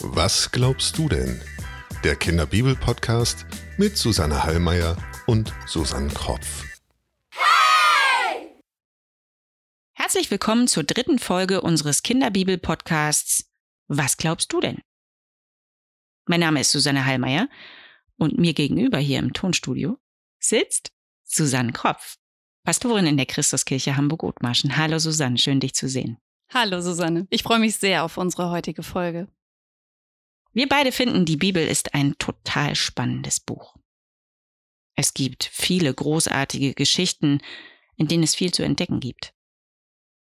Was glaubst du denn? Der Kinderbibel-Podcast mit Susanne Hallmeier und Susanne Kropf. Herzlich willkommen zur dritten Folge unseres Kinderbibel-Podcasts Was glaubst du denn? Mein Name ist Susanne Hallmeier und mir gegenüber hier im Tonstudio sitzt Susanne Kropf, Pastorin in der Christuskirche Hamburg-Othmarschen. Hallo Susanne, schön dich zu sehen. Hallo Susanne, ich freue mich sehr auf unsere heutige Folge. Wir beide finden, die Bibel ist ein total spannendes Buch. Es gibt viele großartige Geschichten, in denen es viel zu entdecken gibt.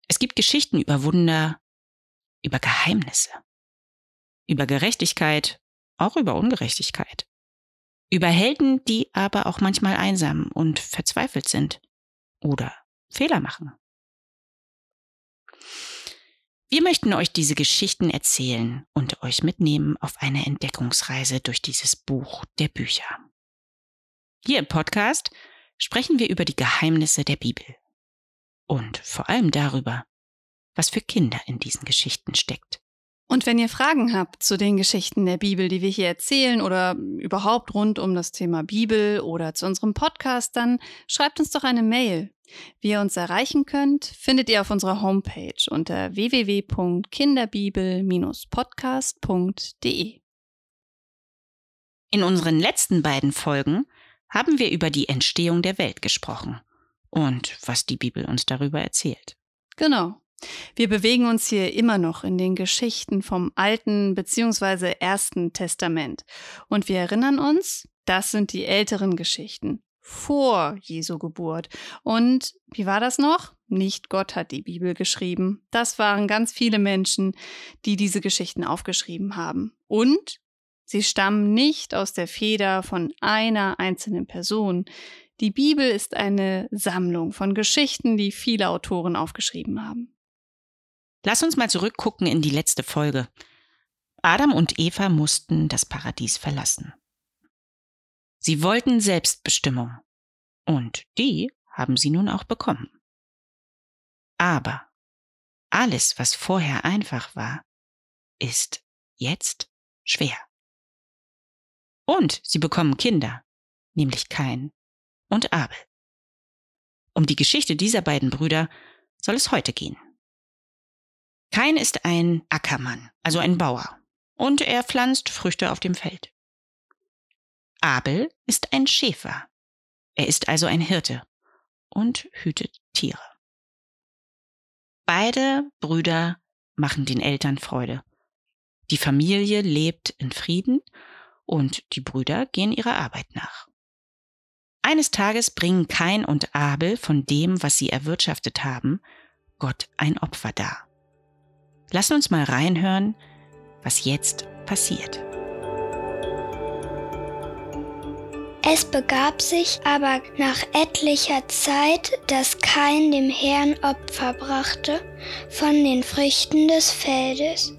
Es gibt Geschichten über Wunder, über Geheimnisse, über Gerechtigkeit, auch über Ungerechtigkeit, über Helden, die aber auch manchmal einsam und verzweifelt sind oder Fehler machen. Wir möchten euch diese Geschichten erzählen und euch mitnehmen auf eine Entdeckungsreise durch dieses Buch der Bücher. Hier im Podcast sprechen wir über die Geheimnisse der Bibel und vor allem darüber, was für Kinder in diesen Geschichten steckt. Und wenn ihr Fragen habt zu den Geschichten der Bibel, die wir hier erzählen oder überhaupt rund um das Thema Bibel oder zu unserem Podcast, dann schreibt uns doch eine Mail. Wie ihr uns erreichen könnt, findet ihr auf unserer Homepage unter www.kinderbibel-podcast.de. In unseren letzten beiden Folgen haben wir über die Entstehung der Welt gesprochen und was die Bibel uns darüber erzählt. Genau. Wir bewegen uns hier immer noch in den Geschichten vom Alten bzw. Ersten Testament. Und wir erinnern uns, das sind die älteren Geschichten vor Jesu Geburt. Und wie war das noch? Nicht Gott hat die Bibel geschrieben. Das waren ganz viele Menschen, die diese Geschichten aufgeschrieben haben. Und sie stammen nicht aus der Feder von einer einzelnen Person. Die Bibel ist eine Sammlung von Geschichten, die viele Autoren aufgeschrieben haben. Lass uns mal zurückgucken in die letzte Folge. Adam und Eva mussten das Paradies verlassen. Sie wollten Selbstbestimmung. Und die haben sie nun auch bekommen. Aber alles, was vorher einfach war, ist jetzt schwer. Und sie bekommen Kinder, nämlich Kain und Abel. Um die Geschichte dieser beiden Brüder soll es heute gehen. Kain ist ein Ackermann, also ein Bauer, und er pflanzt Früchte auf dem Feld. Abel ist ein Schäfer. Er ist also ein Hirte und hütet Tiere. Beide Brüder machen den Eltern Freude. Die Familie lebt in Frieden und die Brüder gehen ihrer Arbeit nach. Eines Tages bringen Kain und Abel von dem, was sie erwirtschaftet haben, Gott ein Opfer dar. Lass uns mal reinhören, was jetzt passiert. Es begab sich aber nach etlicher Zeit, dass kein dem Herrn Opfer brachte von den Früchten des Feldes.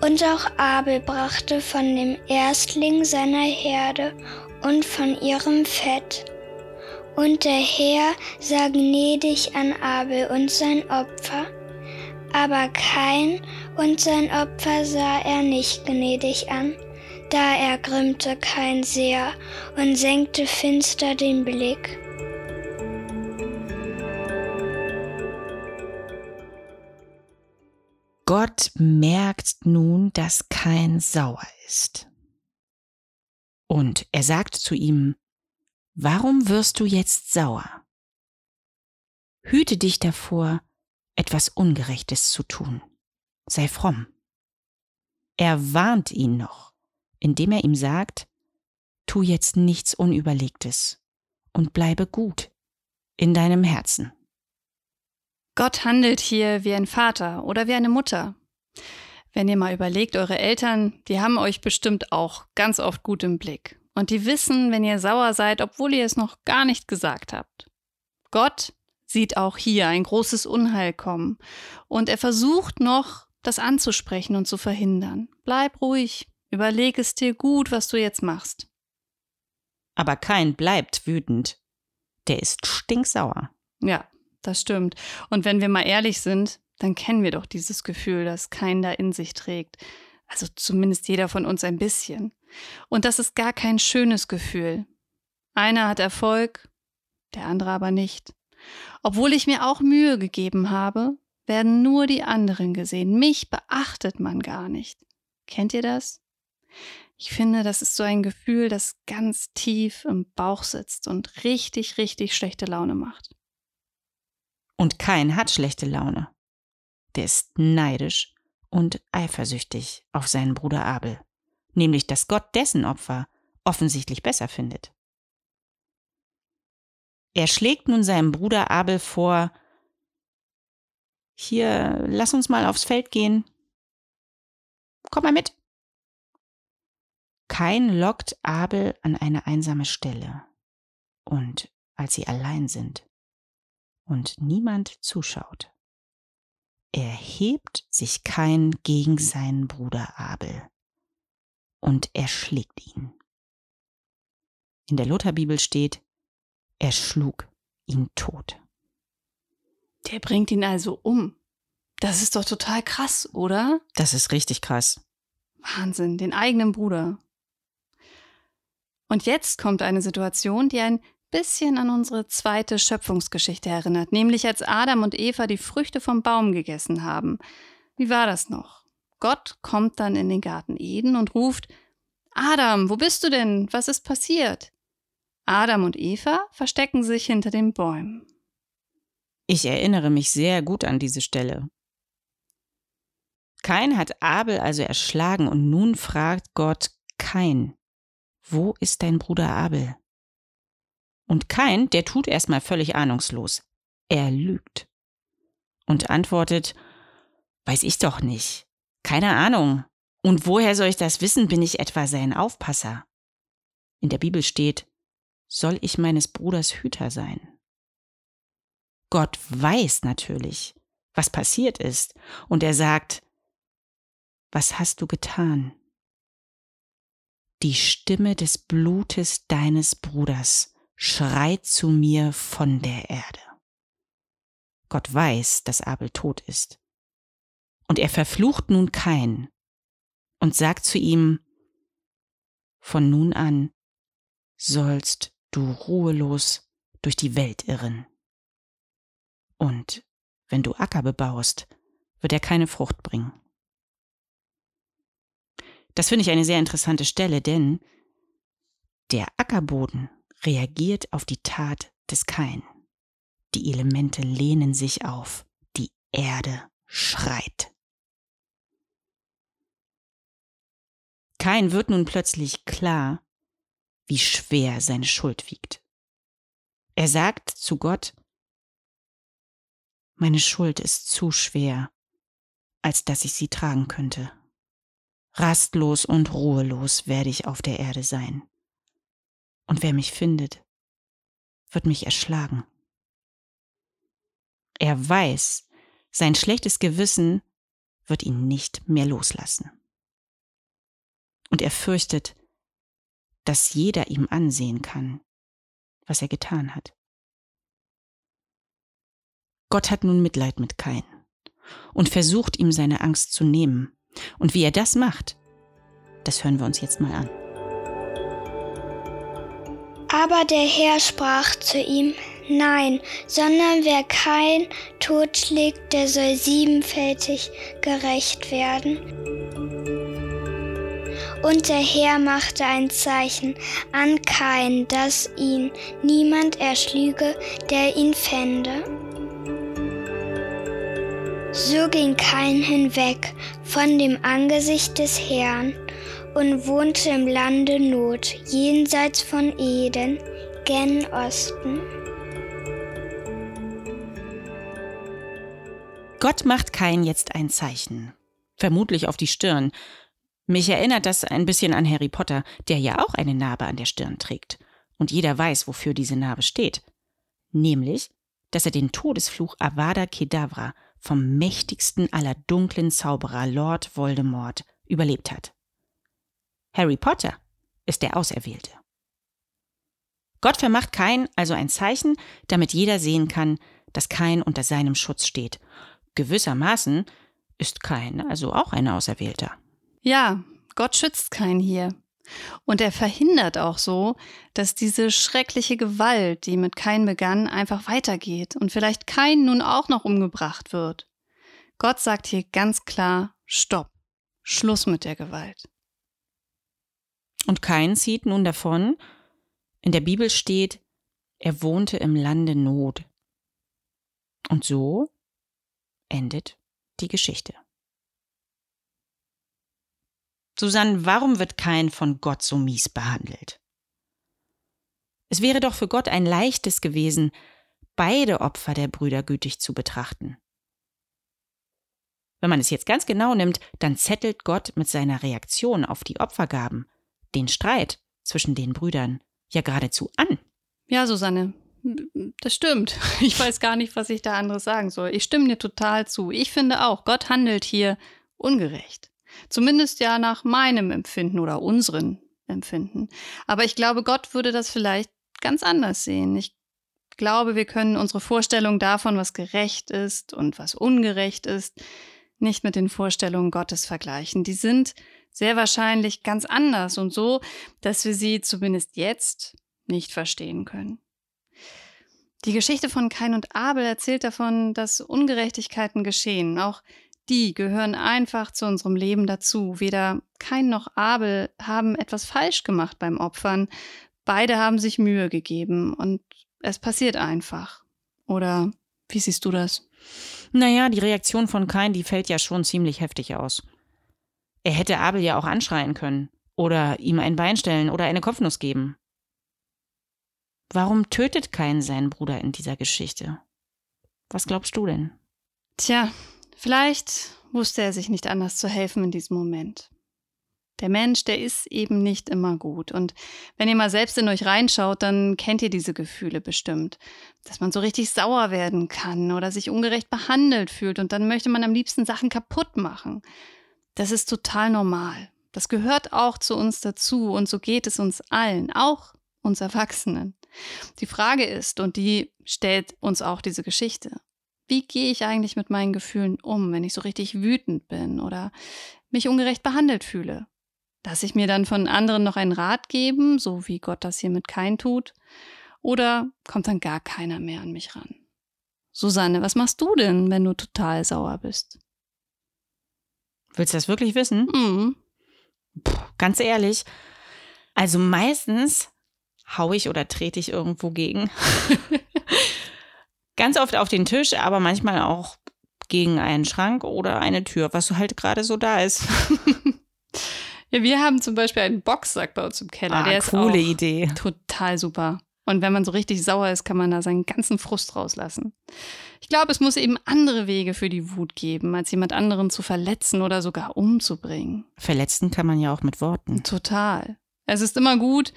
Und auch Abel brachte von dem Erstling seiner Herde und von ihrem Fett. Und der Herr sah gnädig an Abel und sein Opfer aber kein und sein Opfer sah er nicht gnädig an. Da ergrimmte kein sehr und senkte finster den Blick. Gott merkt nun, dass kein sauer ist. Und er sagt zu ihm, Warum wirst du jetzt sauer? Hüte dich davor, etwas Ungerechtes zu tun. Sei fromm. Er warnt ihn noch, indem er ihm sagt, tu jetzt nichts Unüberlegtes und bleibe gut in deinem Herzen. Gott handelt hier wie ein Vater oder wie eine Mutter. Wenn ihr mal überlegt, eure Eltern, die haben euch bestimmt auch ganz oft gut im Blick. Und die wissen, wenn ihr sauer seid, obwohl ihr es noch gar nicht gesagt habt. Gott sieht auch hier ein großes Unheil kommen. Und er versucht noch, das anzusprechen und zu verhindern. Bleib ruhig, überleg es dir gut, was du jetzt machst. Aber kein bleibt wütend. Der ist stinksauer. Ja, das stimmt. Und wenn wir mal ehrlich sind, dann kennen wir doch dieses Gefühl, das kein da in sich trägt. Also zumindest jeder von uns ein bisschen. Und das ist gar kein schönes Gefühl. Einer hat Erfolg, der andere aber nicht. Obwohl ich mir auch Mühe gegeben habe, werden nur die anderen gesehen. Mich beachtet man gar nicht. Kennt ihr das? Ich finde, das ist so ein Gefühl, das ganz tief im Bauch sitzt und richtig, richtig schlechte Laune macht. Und kein hat schlechte Laune. Der ist neidisch und eifersüchtig auf seinen Bruder Abel, nämlich dass Gott dessen Opfer offensichtlich besser findet. Er schlägt nun seinem Bruder Abel vor, hier, lass uns mal aufs Feld gehen. Komm mal mit. Kein lockt Abel an eine einsame Stelle. Und als sie allein sind und niemand zuschaut, erhebt sich Kain gegen seinen Bruder Abel und erschlägt ihn. In der Lutherbibel steht, er schlug ihn tot. Der bringt ihn also um. Das ist doch total krass, oder? Das ist richtig krass. Wahnsinn, den eigenen Bruder. Und jetzt kommt eine Situation, die ein bisschen an unsere zweite Schöpfungsgeschichte erinnert, nämlich als Adam und Eva die Früchte vom Baum gegessen haben. Wie war das noch? Gott kommt dann in den Garten Eden und ruft Adam, wo bist du denn? Was ist passiert? Adam und Eva verstecken sich hinter den Bäumen. Ich erinnere mich sehr gut an diese Stelle. Kain hat Abel also erschlagen und nun fragt Gott Kain, wo ist dein Bruder Abel? Und Kain, der tut erstmal völlig ahnungslos. Er lügt und antwortet, weiß ich doch nicht. Keine Ahnung. Und woher soll ich das wissen? Bin ich etwa sein Aufpasser? In der Bibel steht, soll ich meines Bruders Hüter sein? Gott weiß natürlich, was passiert ist, und er sagt, was hast du getan? Die Stimme des Blutes deines Bruders schreit zu mir von der Erde. Gott weiß, dass Abel tot ist. Und er verflucht nun Kain und sagt zu ihm, von nun an sollst du ruhelos durch die Welt irren. Und wenn du Acker bebaust, wird er keine Frucht bringen. Das finde ich eine sehr interessante Stelle, denn der Ackerboden reagiert auf die Tat des Kain. Die Elemente lehnen sich auf, die Erde schreit. Kain wird nun plötzlich klar, wie schwer seine Schuld wiegt. Er sagt zu Gott, meine Schuld ist zu schwer, als dass ich sie tragen könnte. Rastlos und ruhelos werde ich auf der Erde sein. Und wer mich findet, wird mich erschlagen. Er weiß, sein schlechtes Gewissen wird ihn nicht mehr loslassen. Und er fürchtet, dass jeder ihm ansehen kann, was er getan hat. Gott hat nun Mitleid mit Kain und versucht ihm seine Angst zu nehmen. Und wie er das macht, das hören wir uns jetzt mal an. Aber der Herr sprach zu ihm, Nein, sondern wer kein totschlägt, der soll siebenfältig gerecht werden. Und der Herr machte ein Zeichen an Kain, dass ihn niemand erschlüge, der ihn fände. So ging Kain hinweg von dem Angesicht des Herrn und wohnte im Lande Not, jenseits von Eden, gen Osten. Gott macht Kain jetzt ein Zeichen, vermutlich auf die Stirn. Mich erinnert das ein bisschen an Harry Potter, der ja auch eine Narbe an der Stirn trägt. Und jeder weiß, wofür diese Narbe steht. Nämlich, dass er den Todesfluch Avada Kedavra vom mächtigsten aller dunklen Zauberer Lord Voldemort überlebt hat. Harry Potter ist der Auserwählte. Gott vermacht Kain also ein Zeichen, damit jeder sehen kann, dass Kain unter seinem Schutz steht. gewissermaßen ist Kain also auch ein Auserwählter. Ja, Gott schützt Kain hier. Und er verhindert auch so, dass diese schreckliche Gewalt, die mit Kain begann, einfach weitergeht und vielleicht Kain nun auch noch umgebracht wird. Gott sagt hier ganz klar, stopp, Schluss mit der Gewalt. Und Kain zieht nun davon. In der Bibel steht, er wohnte im Lande Not. Und so endet die Geschichte. Susanne, warum wird Kain von Gott so mies behandelt? Es wäre doch für Gott ein leichtes gewesen, beide Opfer der Brüder gütig zu betrachten. Wenn man es jetzt ganz genau nimmt, dann zettelt Gott mit seiner Reaktion auf die Opfergaben den Streit zwischen den Brüdern ja geradezu an. Ja, Susanne, das stimmt. Ich weiß gar nicht, was ich da anderes sagen soll. Ich stimme dir total zu. Ich finde auch, Gott handelt hier ungerecht. Zumindest ja nach meinem Empfinden oder unseren Empfinden. Aber ich glaube, Gott würde das vielleicht ganz anders sehen. Ich glaube, wir können unsere Vorstellung davon, was gerecht ist und was ungerecht ist, nicht mit den Vorstellungen Gottes vergleichen. Die sind sehr wahrscheinlich ganz anders und so, dass wir sie zumindest jetzt nicht verstehen können. Die Geschichte von Kain und Abel erzählt davon, dass Ungerechtigkeiten geschehen, auch die gehören einfach zu unserem Leben dazu. Weder Kain noch Abel haben etwas falsch gemacht beim Opfern. Beide haben sich Mühe gegeben und es passiert einfach. Oder wie siehst du das? Naja, die Reaktion von Kain, die fällt ja schon ziemlich heftig aus. Er hätte Abel ja auch anschreien können oder ihm ein Bein stellen oder eine Kopfnuss geben. Warum tötet Kain seinen Bruder in dieser Geschichte? Was glaubst du denn? Tja, Vielleicht wusste er sich nicht anders zu helfen in diesem Moment. Der Mensch, der ist eben nicht immer gut. Und wenn ihr mal selbst in euch reinschaut, dann kennt ihr diese Gefühle bestimmt. Dass man so richtig sauer werden kann oder sich ungerecht behandelt fühlt und dann möchte man am liebsten Sachen kaputt machen. Das ist total normal. Das gehört auch zu uns dazu und so geht es uns allen, auch uns Erwachsenen. Die Frage ist, und die stellt uns auch diese Geschichte, wie gehe ich eigentlich mit meinen Gefühlen um, wenn ich so richtig wütend bin oder mich ungerecht behandelt fühle? Lasse ich mir dann von anderen noch einen Rat geben, so wie Gott das hier mit kein tut? Oder kommt dann gar keiner mehr an mich ran? Susanne, was machst du denn, wenn du total sauer bist? Willst du das wirklich wissen? Mhm. Puh, ganz ehrlich, also meistens hau ich oder trete ich irgendwo gegen. Ganz oft auf den Tisch, aber manchmal auch gegen einen Schrank oder eine Tür, was halt gerade so da ist. ja, wir haben zum Beispiel einen Boxsack bei uns im Keller. Ah, Der coole Idee. Total super. Und wenn man so richtig sauer ist, kann man da seinen ganzen Frust rauslassen. Ich glaube, es muss eben andere Wege für die Wut geben, als jemand anderen zu verletzen oder sogar umzubringen. Verletzen kann man ja auch mit Worten. Total. Es ist immer gut,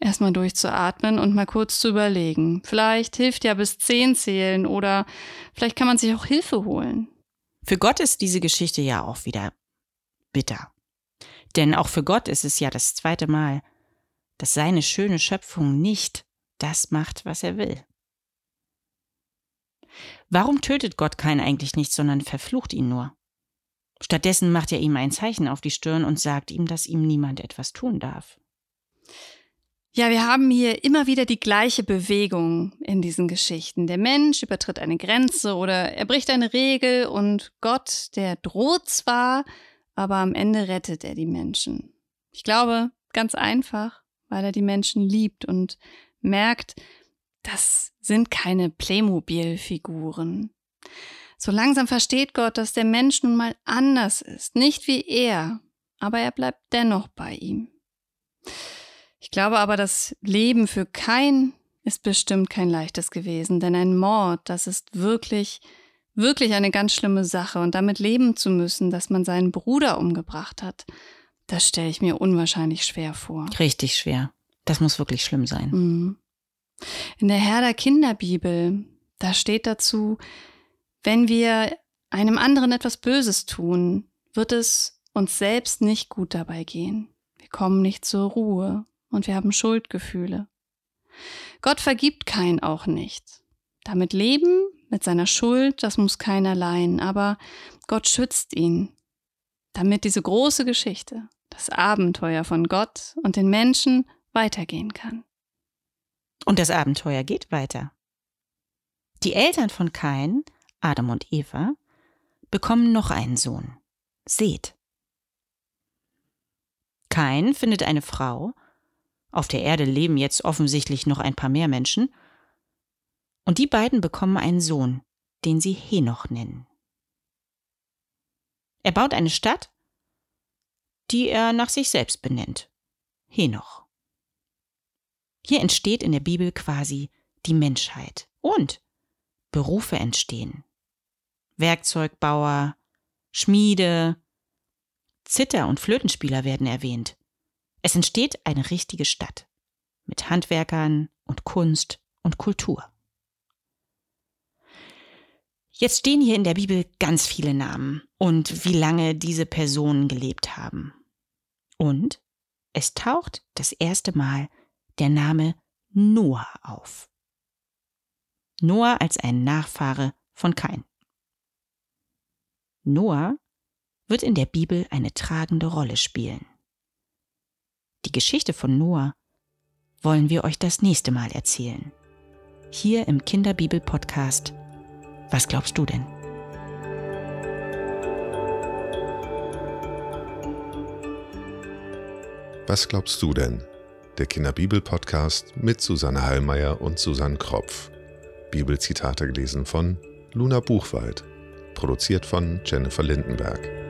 erstmal durchzuatmen und mal kurz zu überlegen. Vielleicht hilft ja bis zehn zählen oder vielleicht kann man sich auch Hilfe holen. Für Gott ist diese Geschichte ja auch wieder bitter. Denn auch für Gott ist es ja das zweite Mal, dass seine schöne Schöpfung nicht das macht, was er will. Warum tötet Gott keinen eigentlich nicht, sondern verflucht ihn nur? Stattdessen macht er ihm ein Zeichen auf die Stirn und sagt ihm, dass ihm niemand etwas tun darf. Ja, wir haben hier immer wieder die gleiche Bewegung in diesen Geschichten. Der Mensch übertritt eine Grenze oder er bricht eine Regel und Gott, der droht zwar, aber am Ende rettet er die Menschen. Ich glaube, ganz einfach, weil er die Menschen liebt und merkt, das sind keine Playmobil-Figuren. So langsam versteht Gott, dass der Mensch nun mal anders ist, nicht wie er, aber er bleibt dennoch bei ihm. Ich glaube aber, das Leben für kein ist bestimmt kein leichtes gewesen, denn ein Mord, das ist wirklich, wirklich eine ganz schlimme Sache und damit leben zu müssen, dass man seinen Bruder umgebracht hat, das stelle ich mir unwahrscheinlich schwer vor. Richtig schwer. Das muss wirklich schlimm sein. Mhm. In der Herr der Kinderbibel, da steht dazu, wenn wir einem anderen etwas Böses tun, wird es uns selbst nicht gut dabei gehen. Wir kommen nicht zur Ruhe und wir haben Schuldgefühle. Gott vergibt kein auch nicht. Damit leben mit seiner Schuld, das muss keiner leihen, aber Gott schützt ihn, damit diese große Geschichte, das Abenteuer von Gott und den Menschen weitergehen kann. Und das Abenteuer geht weiter. Die Eltern von Kain, Adam und Eva, bekommen noch einen Sohn, Seth. Kain findet eine Frau, auf der Erde leben jetzt offensichtlich noch ein paar mehr Menschen, und die beiden bekommen einen Sohn, den sie Henoch nennen. Er baut eine Stadt, die er nach sich selbst benennt, Henoch. Hier entsteht in der Bibel quasi die Menschheit und Berufe entstehen. Werkzeugbauer, Schmiede, Zither- und Flötenspieler werden erwähnt. Es entsteht eine richtige Stadt mit Handwerkern und Kunst und Kultur. Jetzt stehen hier in der Bibel ganz viele Namen und wie lange diese Personen gelebt haben. Und es taucht das erste Mal der Name Noah auf. Noah als ein Nachfahre von Kain. Noah wird in der Bibel eine tragende Rolle spielen. Die Geschichte von Noah wollen wir euch das nächste Mal erzählen. Hier im Kinderbibel-Podcast. Was glaubst du denn? Was glaubst du denn? Der Kinderbibel-Podcast mit Susanne Hallmeier und Susanne Kropf. Bibelzitate gelesen von Luna Buchwald. Produziert von Jennifer Lindenberg.